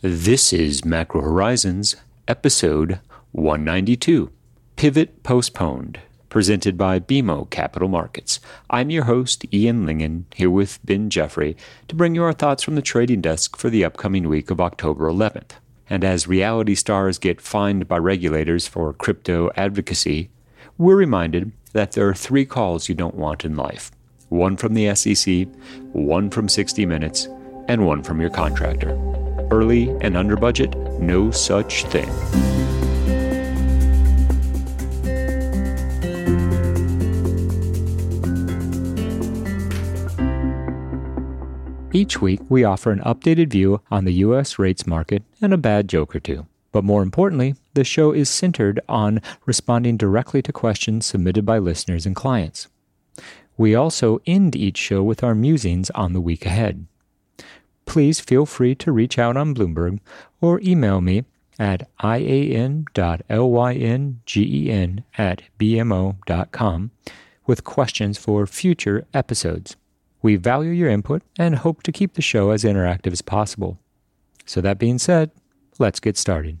This is Macro Horizons, episode 192 Pivot Postponed, presented by BMO Capital Markets. I'm your host, Ian Lyngen, here with Ben Jeffrey to bring you our thoughts from the trading desk for the upcoming week of October 11th. And as reality stars get fined by regulators for crypto advocacy, we're reminded that there are three calls you don't want in life one from the SEC, one from 60 Minutes, and one from your contractor early and under budget, no such thing. Each week, we offer an updated view on the U.S. rates market and a bad joke or two. But more importantly, the show is centered on responding directly to questions submitted by listeners and clients. We also end each show with our musings on the week ahead please feel free to reach out on Bloomberg or email me at ian.lyngen at bmo.com with questions for future episodes. We value your input and hope to keep the show as interactive as possible. So, that being said, let's get started.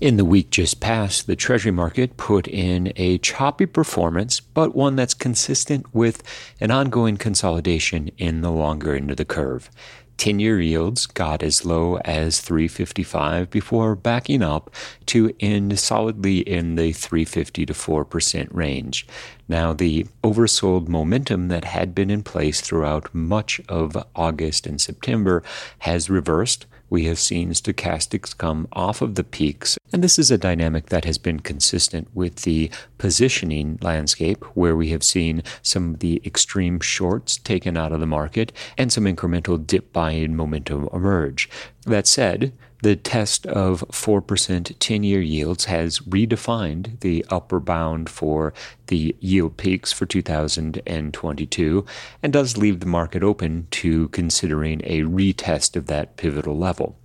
In the week just past, the Treasury market put in a choppy performance, but one that's consistent with an ongoing consolidation in the longer end of the curve. 10 year yields got as low as 355 before backing up to end solidly in the 350 to 4% range. Now, the oversold momentum that had been in place throughout much of August and September has reversed we have seen stochastics come off of the peaks, and this is a dynamic that has been consistent with the positioning landscape, where we have seen some of the extreme shorts taken out of the market and some incremental dip buying momentum emerge. That said, the test of 4% 10 year yields has redefined the upper bound for the yield peaks for 2022 and does leave the market open to considering a retest of that pivotal level.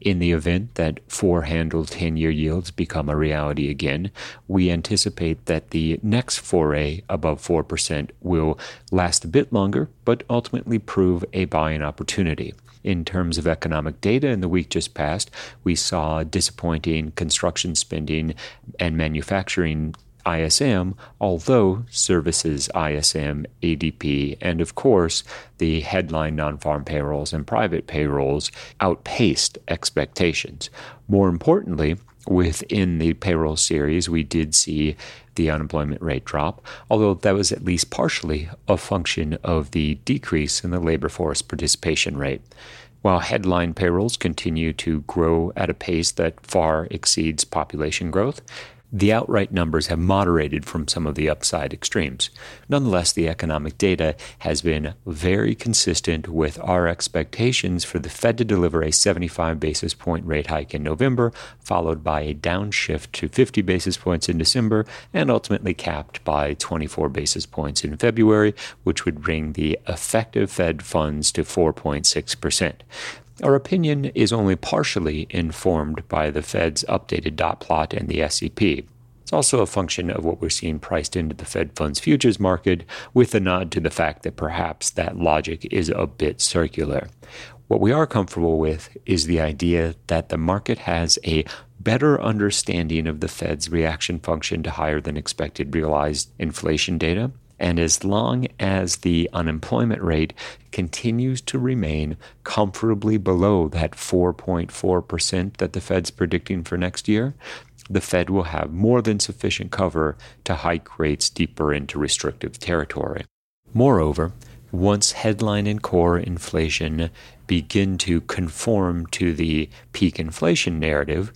In the event that four handle 10 year yields become a reality again, we anticipate that the next foray above 4% will last a bit longer, but ultimately prove a buying opportunity in terms of economic data in the week just past. We saw disappointing construction spending and manufacturing ISM, although services ISM, ADP, and of course the headline non farm payrolls and private payrolls outpaced expectations. More importantly, within the payroll series, we did see the unemployment rate drop, although that was at least partially a function of the decrease in the labor force participation rate. While headline payrolls continue to grow at a pace that far exceeds population growth, the outright numbers have moderated from some of the upside extremes. Nonetheless, the economic data has been very consistent with our expectations for the Fed to deliver a 75 basis point rate hike in November, followed by a downshift to 50 basis points in December, and ultimately capped by 24 basis points in February, which would bring the effective Fed funds to 4.6%. Our opinion is only partially informed by the Fed's updated dot plot and the SEP. It's also a function of what we're seeing priced into the Fed funds futures market, with a nod to the fact that perhaps that logic is a bit circular. What we are comfortable with is the idea that the market has a better understanding of the Fed's reaction function to higher than expected realized inflation data and as long as the unemployment rate continues to remain comfortably below that 4.4% that the Fed's predicting for next year, the Fed will have more than sufficient cover to hike rates deeper into restrictive territory. Moreover, once headline and core inflation begin to conform to the peak inflation narrative,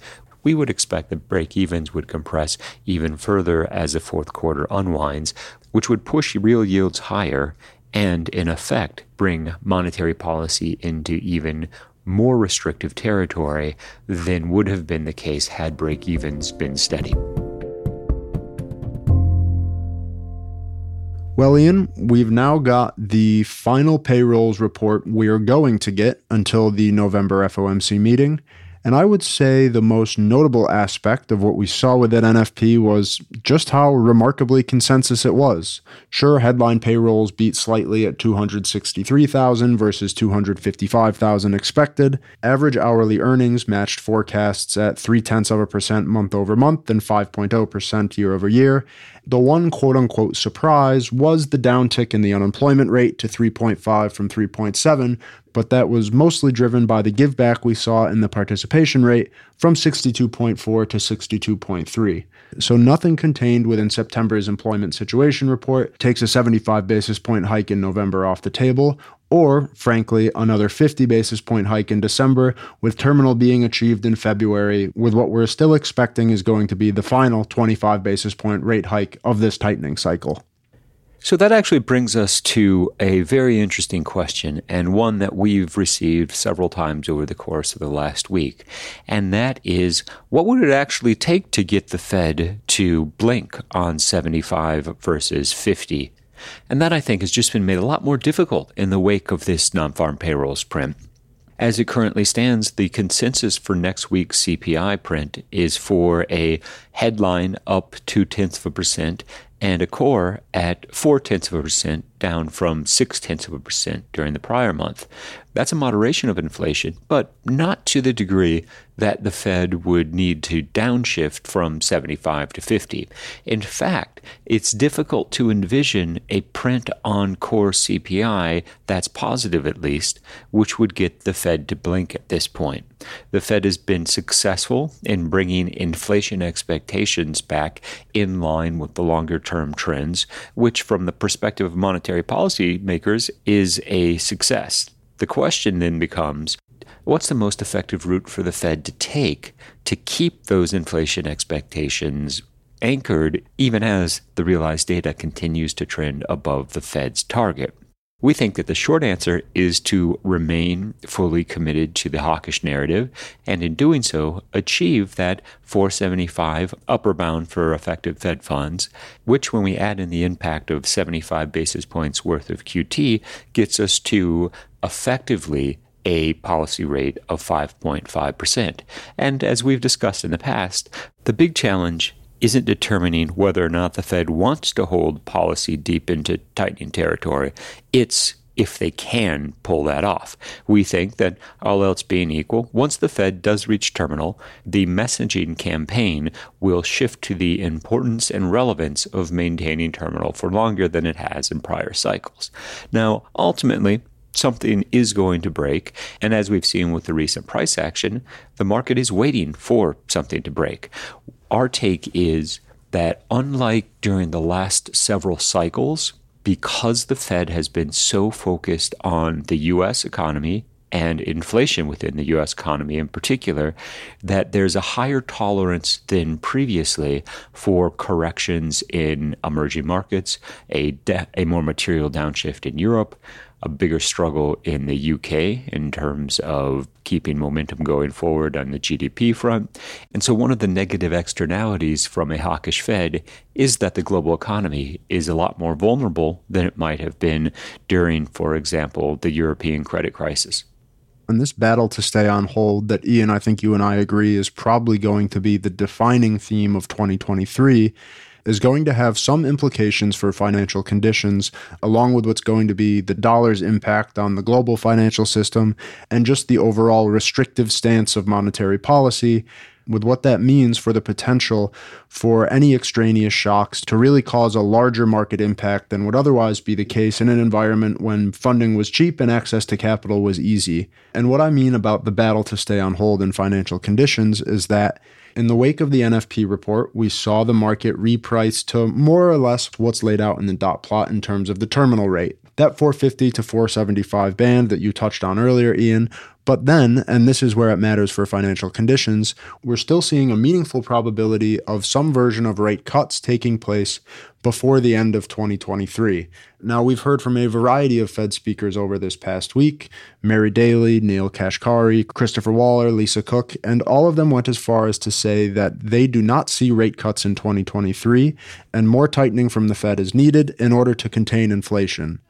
we would expect that break evens would compress even further as the fourth quarter unwinds, which would push real yields higher and, in effect, bring monetary policy into even more restrictive territory than would have been the case had break evens been steady. Well, Ian, we've now got the final payrolls report we're going to get until the November FOMC meeting. And I would say the most notable aspect of what we saw with that NFP was just how remarkably consensus it was. Sure, headline payrolls beat slightly at 263,000 versus 255,000 expected. Average hourly earnings matched forecasts at three tenths of a percent month over month and 5.0% year over year. The one quote unquote surprise was the downtick in the unemployment rate to 3.5 from 3.7, but that was mostly driven by the give back we saw in the participation rate from 62.4 to 62.3. So nothing contained within September's employment situation report takes a 75 basis point hike in November off the table, or, frankly, another 50 basis point hike in December, with terminal being achieved in February, with what we're still expecting is going to be the final 25 basis point rate hike of this tightening cycle. So that actually brings us to a very interesting question, and one that we've received several times over the course of the last week. And that is what would it actually take to get the Fed to blink on 75 versus 50? And that, I think, has just been made a lot more difficult in the wake of this non farm payrolls print. As it currently stands, the consensus for next week's CPI print is for a headline up two tenths of a percent and a core at four tenths of a percent, down from six tenths of a percent during the prior month. That's a moderation of inflation, but not to the degree that the Fed would need to downshift from 75 to 50. In fact, it's difficult to envision a print on core CPI that's positive at least, which would get the Fed to blink at this point. The Fed has been successful in bringing inflation expectations back in line with the longer term trends, which, from the perspective of monetary policy makers, is a success. The question then becomes what's the most effective route for the Fed to take to keep those inflation expectations anchored even as the realized data continues to trend above the Fed's target? We think that the short answer is to remain fully committed to the hawkish narrative and in doing so achieve that 475 upper bound for effective Fed funds, which when we add in the impact of 75 basis points worth of QT gets us to effectively a policy rate of 5.5%. And as we've discussed in the past, the big challenge isn't determining whether or not the Fed wants to hold policy deep into tightening territory. It's if they can pull that off. We think that all else being equal, once the Fed does reach terminal, the messaging campaign will shift to the importance and relevance of maintaining terminal for longer than it has in prior cycles. Now, ultimately, something is going to break. And as we've seen with the recent price action, the market is waiting for something to break. Our take is that unlike during the last several cycles, because the Fed has been so focused on the US economy and inflation within the US economy in particular, that there's a higher tolerance than previously for corrections in emerging markets, a, de- a more material downshift in Europe, a bigger struggle in the UK in terms of keeping momentum going forward on the GDP front. And so, one of the negative externalities from a hawkish Fed is that the global economy is a lot more vulnerable than it might have been during, for example, the European credit crisis. And this battle to stay on hold that Ian, I think you and I agree, is probably going to be the defining theme of 2023 is going to have some implications for financial conditions, along with what's going to be the dollar's impact on the global financial system and just the overall restrictive stance of monetary policy with what that means for the potential for any extraneous shocks to really cause a larger market impact than would otherwise be the case in an environment when funding was cheap and access to capital was easy. And what I mean about the battle to stay on hold in financial conditions is that in the wake of the NFP report, we saw the market reprice to more or less what's laid out in the dot plot in terms of the terminal rate. That 450 to 475 band that you touched on earlier, Ian, but then, and this is where it matters for financial conditions, we're still seeing a meaningful probability of some version of rate cuts taking place before the end of 2023. Now, we've heard from a variety of Fed speakers over this past week Mary Daly, Neel Kashkari, Christopher Waller, Lisa Cook, and all of them went as far as to say that they do not see rate cuts in 2023 and more tightening from the Fed is needed in order to contain inflation.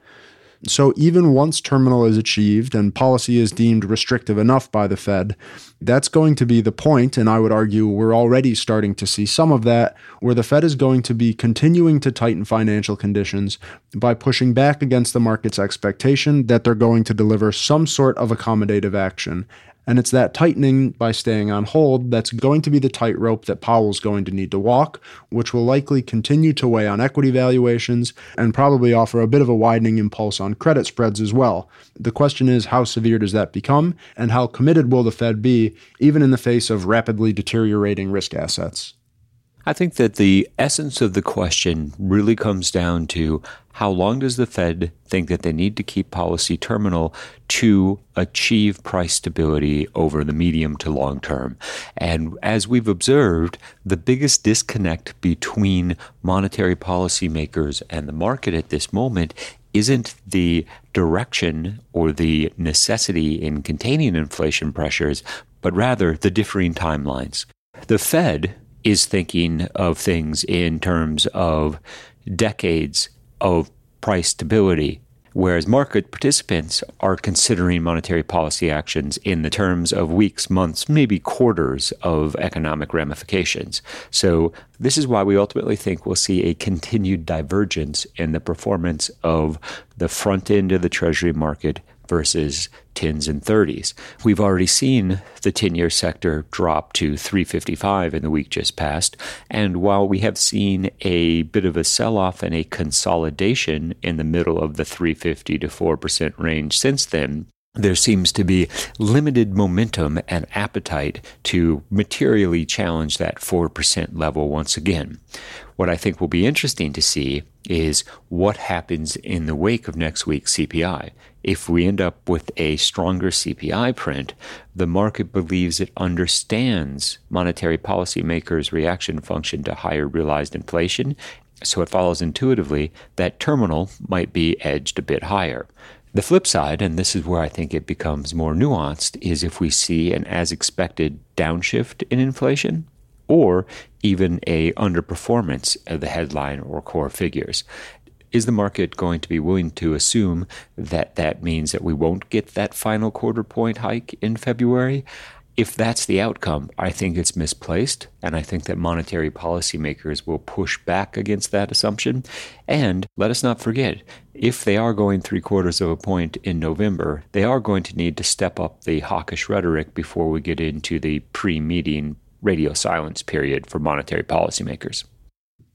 So, even once terminal is achieved and policy is deemed restrictive enough by the Fed, that's going to be the point, and I would argue we're already starting to see some of that, where the Fed is going to be continuing to tighten financial conditions by pushing back against the market's expectation that they're going to deliver some sort of accommodative action. And it's that tightening by staying on hold that's going to be the tightrope that Powell's going to need to walk, which will likely continue to weigh on equity valuations and probably offer a bit of a widening impulse on credit spreads as well. The question is how severe does that become, and how committed will the Fed be, even in the face of rapidly deteriorating risk assets? I think that the essence of the question really comes down to how long does the Fed think that they need to keep policy terminal to achieve price stability over the medium to long term? And as we've observed, the biggest disconnect between monetary policymakers and the market at this moment isn't the direction or the necessity in containing inflation pressures, but rather the differing timelines. The Fed is thinking of things in terms of decades of price stability, whereas market participants are considering monetary policy actions in the terms of weeks, months, maybe quarters of economic ramifications. So, this is why we ultimately think we'll see a continued divergence in the performance of the front end of the Treasury market versus 10s and 30s. We've already seen the 10 year sector drop to 355 in the week just past. And while we have seen a bit of a sell off and a consolidation in the middle of the 350 to 4% range since then, there seems to be limited momentum and appetite to materially challenge that 4% level once again. What I think will be interesting to see is what happens in the wake of next week's CPI. If we end up with a stronger CPI print, the market believes it understands monetary policymakers' reaction function to higher realized inflation. So it follows intuitively that terminal might be edged a bit higher. The flip side, and this is where I think it becomes more nuanced, is if we see an as expected downshift in inflation or even a underperformance of the headline or core figures. Is the market going to be willing to assume that that means that we won't get that final quarter point hike in February? If that's the outcome, I think it's misplaced, and I think that monetary policymakers will push back against that assumption. And let us not forget, if they are going three quarters of a point in November, they are going to need to step up the hawkish rhetoric before we get into the pre meeting radio silence period for monetary policymakers.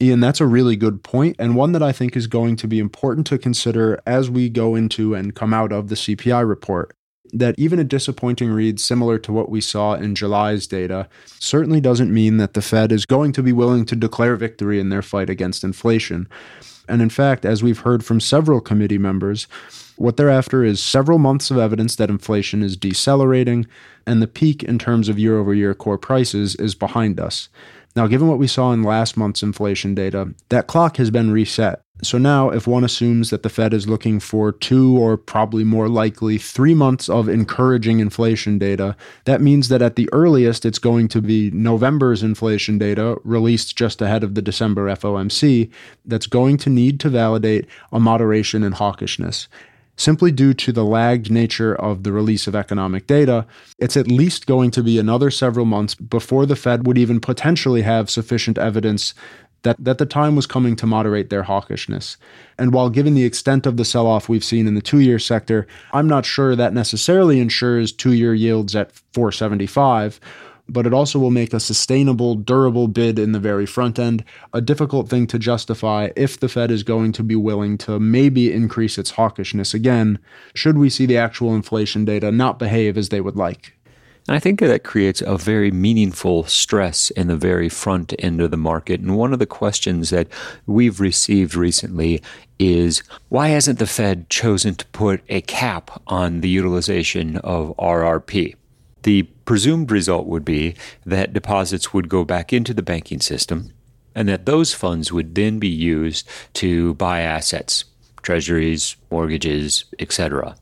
Ian, that's a really good point, and one that I think is going to be important to consider as we go into and come out of the CPI report that even a disappointing read similar to what we saw in July's data certainly doesn't mean that the Fed is going to be willing to declare victory in their fight against inflation. And in fact, as we've heard from several committee members, what they're after is several months of evidence that inflation is decelerating and the peak in terms of year over year core prices is behind us. Now, given what we saw in last month's inflation data, that clock has been reset. So now, if one assumes that the Fed is looking for two or probably more likely three months of encouraging inflation data, that means that at the earliest it's going to be November's inflation data released just ahead of the December FOMC that's going to need to validate a moderation in hawkishness simply due to the lagged nature of the release of economic data, it's at least going to be another several months before the Fed would even potentially have sufficient evidence that, that the time was coming to moderate their hawkishness. And while given the extent of the sell off we've seen in the two year sector, I'm not sure that necessarily ensures two year yields at 475 but it also will make a sustainable, durable bid in the very front end a difficult thing to justify if the Fed is going to be willing to maybe increase its hawkishness again, should we see the actual inflation data not behave as they would like. And I think that creates a very meaningful stress in the very front end of the market. And one of the questions that we've received recently is why hasn't the Fed chosen to put a cap on the utilization of RRP? The presumed result would be that deposits would go back into the banking system and that those funds would then be used to buy assets, treasuries, mortgages, etc.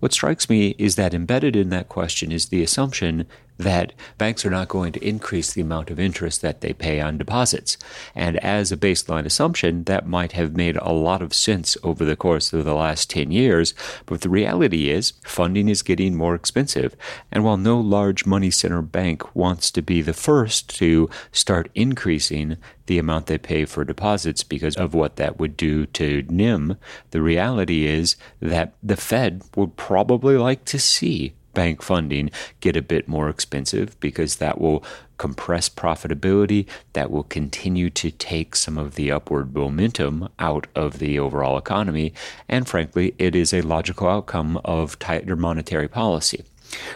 What strikes me is that embedded in that question is the assumption that banks are not going to increase the amount of interest that they pay on deposits. And as a baseline assumption, that might have made a lot of sense over the course of the last 10 years. But the reality is, funding is getting more expensive. And while no large money center bank wants to be the first to start increasing the amount they pay for deposits because of what that would do to NIM, the reality is that the Fed would probably like to see bank funding get a bit more expensive because that will compress profitability, that will continue to take some of the upward momentum out of the overall economy, and frankly, it is a logical outcome of tighter monetary policy.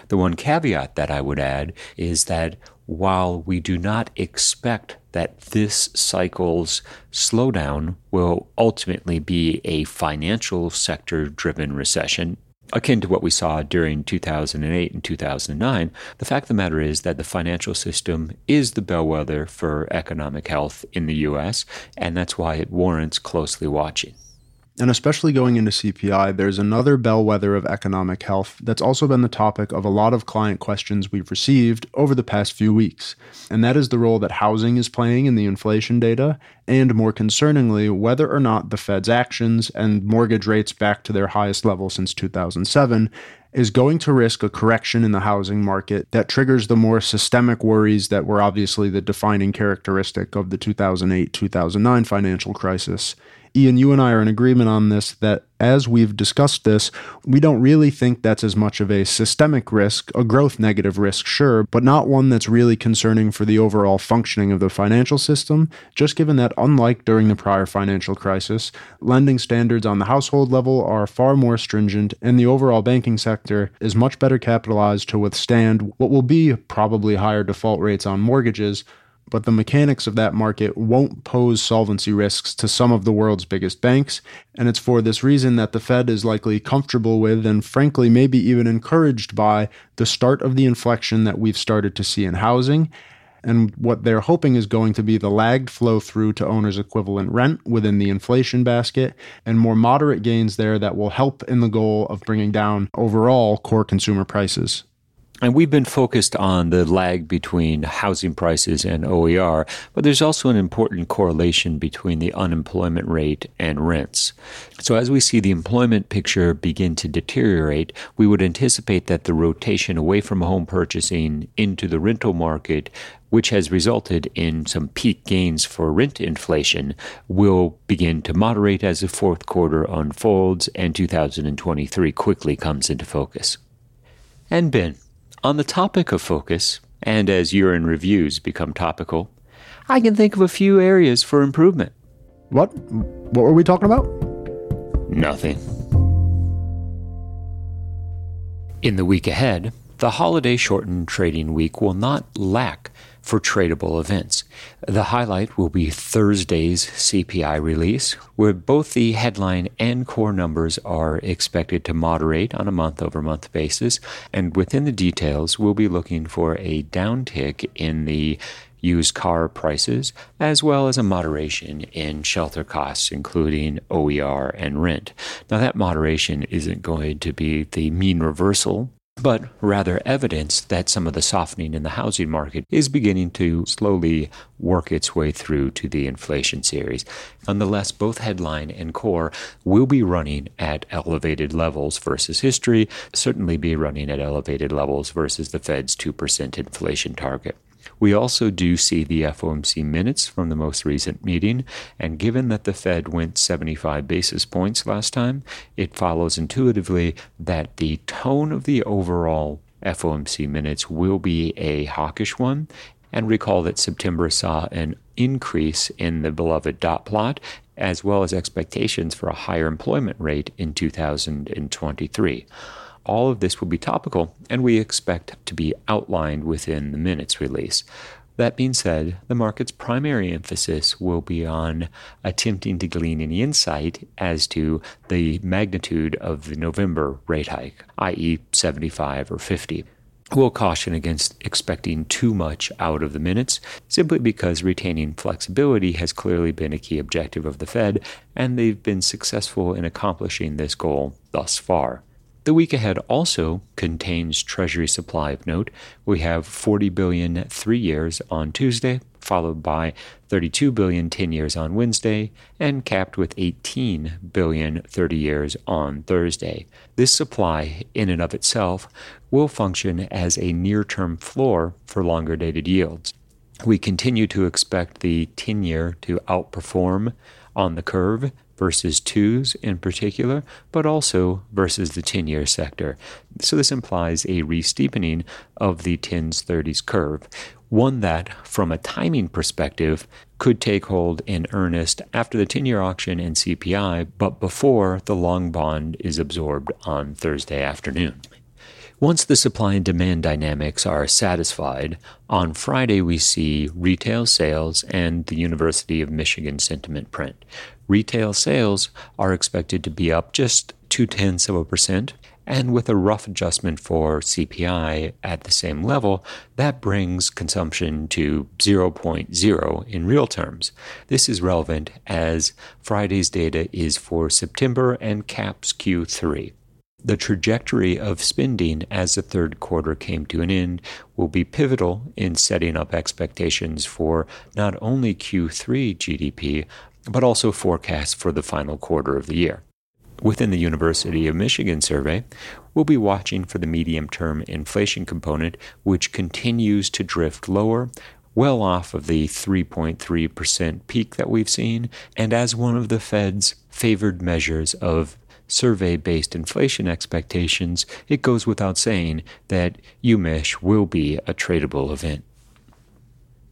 The one caveat that I would add is that while we do not expect that this cycle's slowdown will ultimately be a financial sector driven recession, akin to what we saw during 2008 and 2009, the fact of the matter is that the financial system is the bellwether for economic health in the U.S., and that's why it warrants closely watching. And especially going into CPI, there's another bellwether of economic health that's also been the topic of a lot of client questions we've received over the past few weeks. And that is the role that housing is playing in the inflation data, and more concerningly, whether or not the Fed's actions and mortgage rates back to their highest level since 2007 is going to risk a correction in the housing market that triggers the more systemic worries that were obviously the defining characteristic of the 2008 2009 financial crisis. Ian, you and I are in agreement on this that as we've discussed this, we don't really think that's as much of a systemic risk, a growth negative risk, sure, but not one that's really concerning for the overall functioning of the financial system, just given that, unlike during the prior financial crisis, lending standards on the household level are far more stringent, and the overall banking sector is much better capitalized to withstand what will be probably higher default rates on mortgages but the mechanics of that market won't pose solvency risks to some of the world's biggest banks, and it's for this reason that the Fed is likely comfortable with and frankly maybe even encouraged by the start of the inflection that we've started to see in housing. And what they're hoping is going to be the lagged flow through to owner's equivalent rent within the inflation basket and more moderate gains there that will help in the goal of bringing down overall core consumer prices. And we've been focused on the lag between housing prices and OER, but there's also an important correlation between the unemployment rate and rents. So, as we see the employment picture begin to deteriorate, we would anticipate that the rotation away from home purchasing into the rental market which has resulted in some peak gains for rent inflation, will begin to moderate as the fourth quarter unfolds and 2023 quickly comes into focus. And Ben, on the topic of focus, and as in reviews become topical, I can think of a few areas for improvement. What? What were we talking about? Nothing. In the week ahead, the holiday shortened trading week will not lack for tradable events. The highlight will be Thursday's CPI release, where both the headline and core numbers are expected to moderate on a month over month basis. And within the details, we'll be looking for a downtick in the used car prices, as well as a moderation in shelter costs, including OER and rent. Now, that moderation isn't going to be the mean reversal but rather evidence that some of the softening in the housing market is beginning to slowly work its way through to the inflation series. Nonetheless, both headline and core will be running at elevated levels versus history, certainly be running at elevated levels versus the Fed's 2% inflation target. We also do see the FOMC minutes from the most recent meeting, and given that the Fed went 75 basis points last time, it follows intuitively that the tone of the overall FOMC minutes will be a hawkish one. And recall that September saw an increase in the beloved dot plot, as well as expectations for a higher employment rate in 2023 all of this will be topical, and we expect to be outlined within the minutes release. That being said, the market's primary emphasis will be on attempting to glean any insight as to the magnitude of the November rate hike, i.e., 75 or 50. We'll caution against expecting too much out of the minutes, simply because retaining flexibility has clearly been a key objective of the Fed, and they've been successful in accomplishing this goal thus far. The week ahead also contains Treasury supply of note. We have 40 billion three years on Tuesday, followed by 32 billion 10 years on Wednesday, and capped with 18 billion 30 years on Thursday. This supply, in and of itself, will function as a near term floor for longer dated yields. We continue to expect the 10 year to outperform on the curve versus twos in particular, but also versus the 10 year sector. So this implies a re-steepening of the 10s 30s curve, one that, from a timing perspective, could take hold in earnest after the 10 year auction and CPI, but before the long bond is absorbed on Thursday afternoon. Once the supply and demand dynamics are satisfied, on Friday we see retail sales and the University of Michigan sentiment print. Retail sales are expected to be up just two tenths of a percent, and with a rough adjustment for CPI at the same level, that brings consumption to 0.0 in real terms. This is relevant as Friday's data is for September and caps Q3. The trajectory of spending as the third quarter came to an end will be pivotal in setting up expectations for not only Q3 GDP, but also forecasts for the final quarter of the year. Within the University of Michigan survey, we'll be watching for the medium term inflation component, which continues to drift lower, well off of the 3.3% peak that we've seen, and as one of the Fed's favored measures of survey based inflation expectations, it goes without saying that UMich will be a tradable event.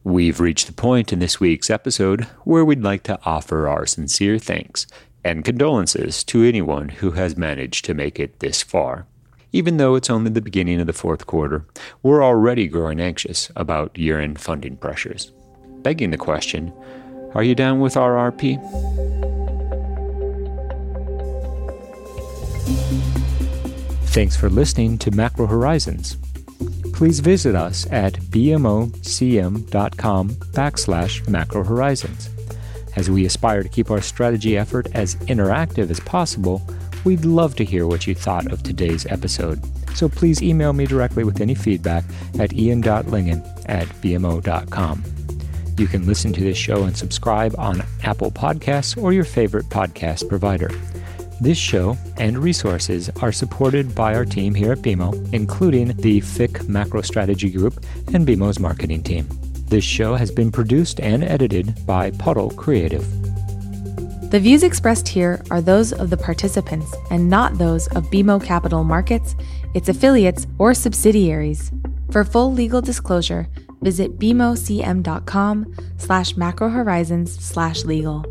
We've reached the point in this week's episode where we'd like to offer our sincere thanks and condolences to anyone who has managed to make it this far. Even though it's only the beginning of the fourth quarter, we're already growing anxious about year end funding pressures. Begging the question are you down with RRP? Thanks for listening to Macro Horizons. Please visit us at bmocm.com backslash macro horizons. As we aspire to keep our strategy effort as interactive as possible, we'd love to hear what you thought of today's episode. So please email me directly with any feedback at ian.lyngen at bmo.com. You can listen to this show and subscribe on Apple Podcasts or your favorite podcast provider. This show and resources are supported by our team here at BMO, including the FICC Macro Strategy Group and BMO's marketing team. This show has been produced and edited by Puddle Creative. The views expressed here are those of the participants and not those of BMO Capital Markets, its affiliates, or subsidiaries. For full legal disclosure, visit bmocm.com slash macrohorizons slash legal.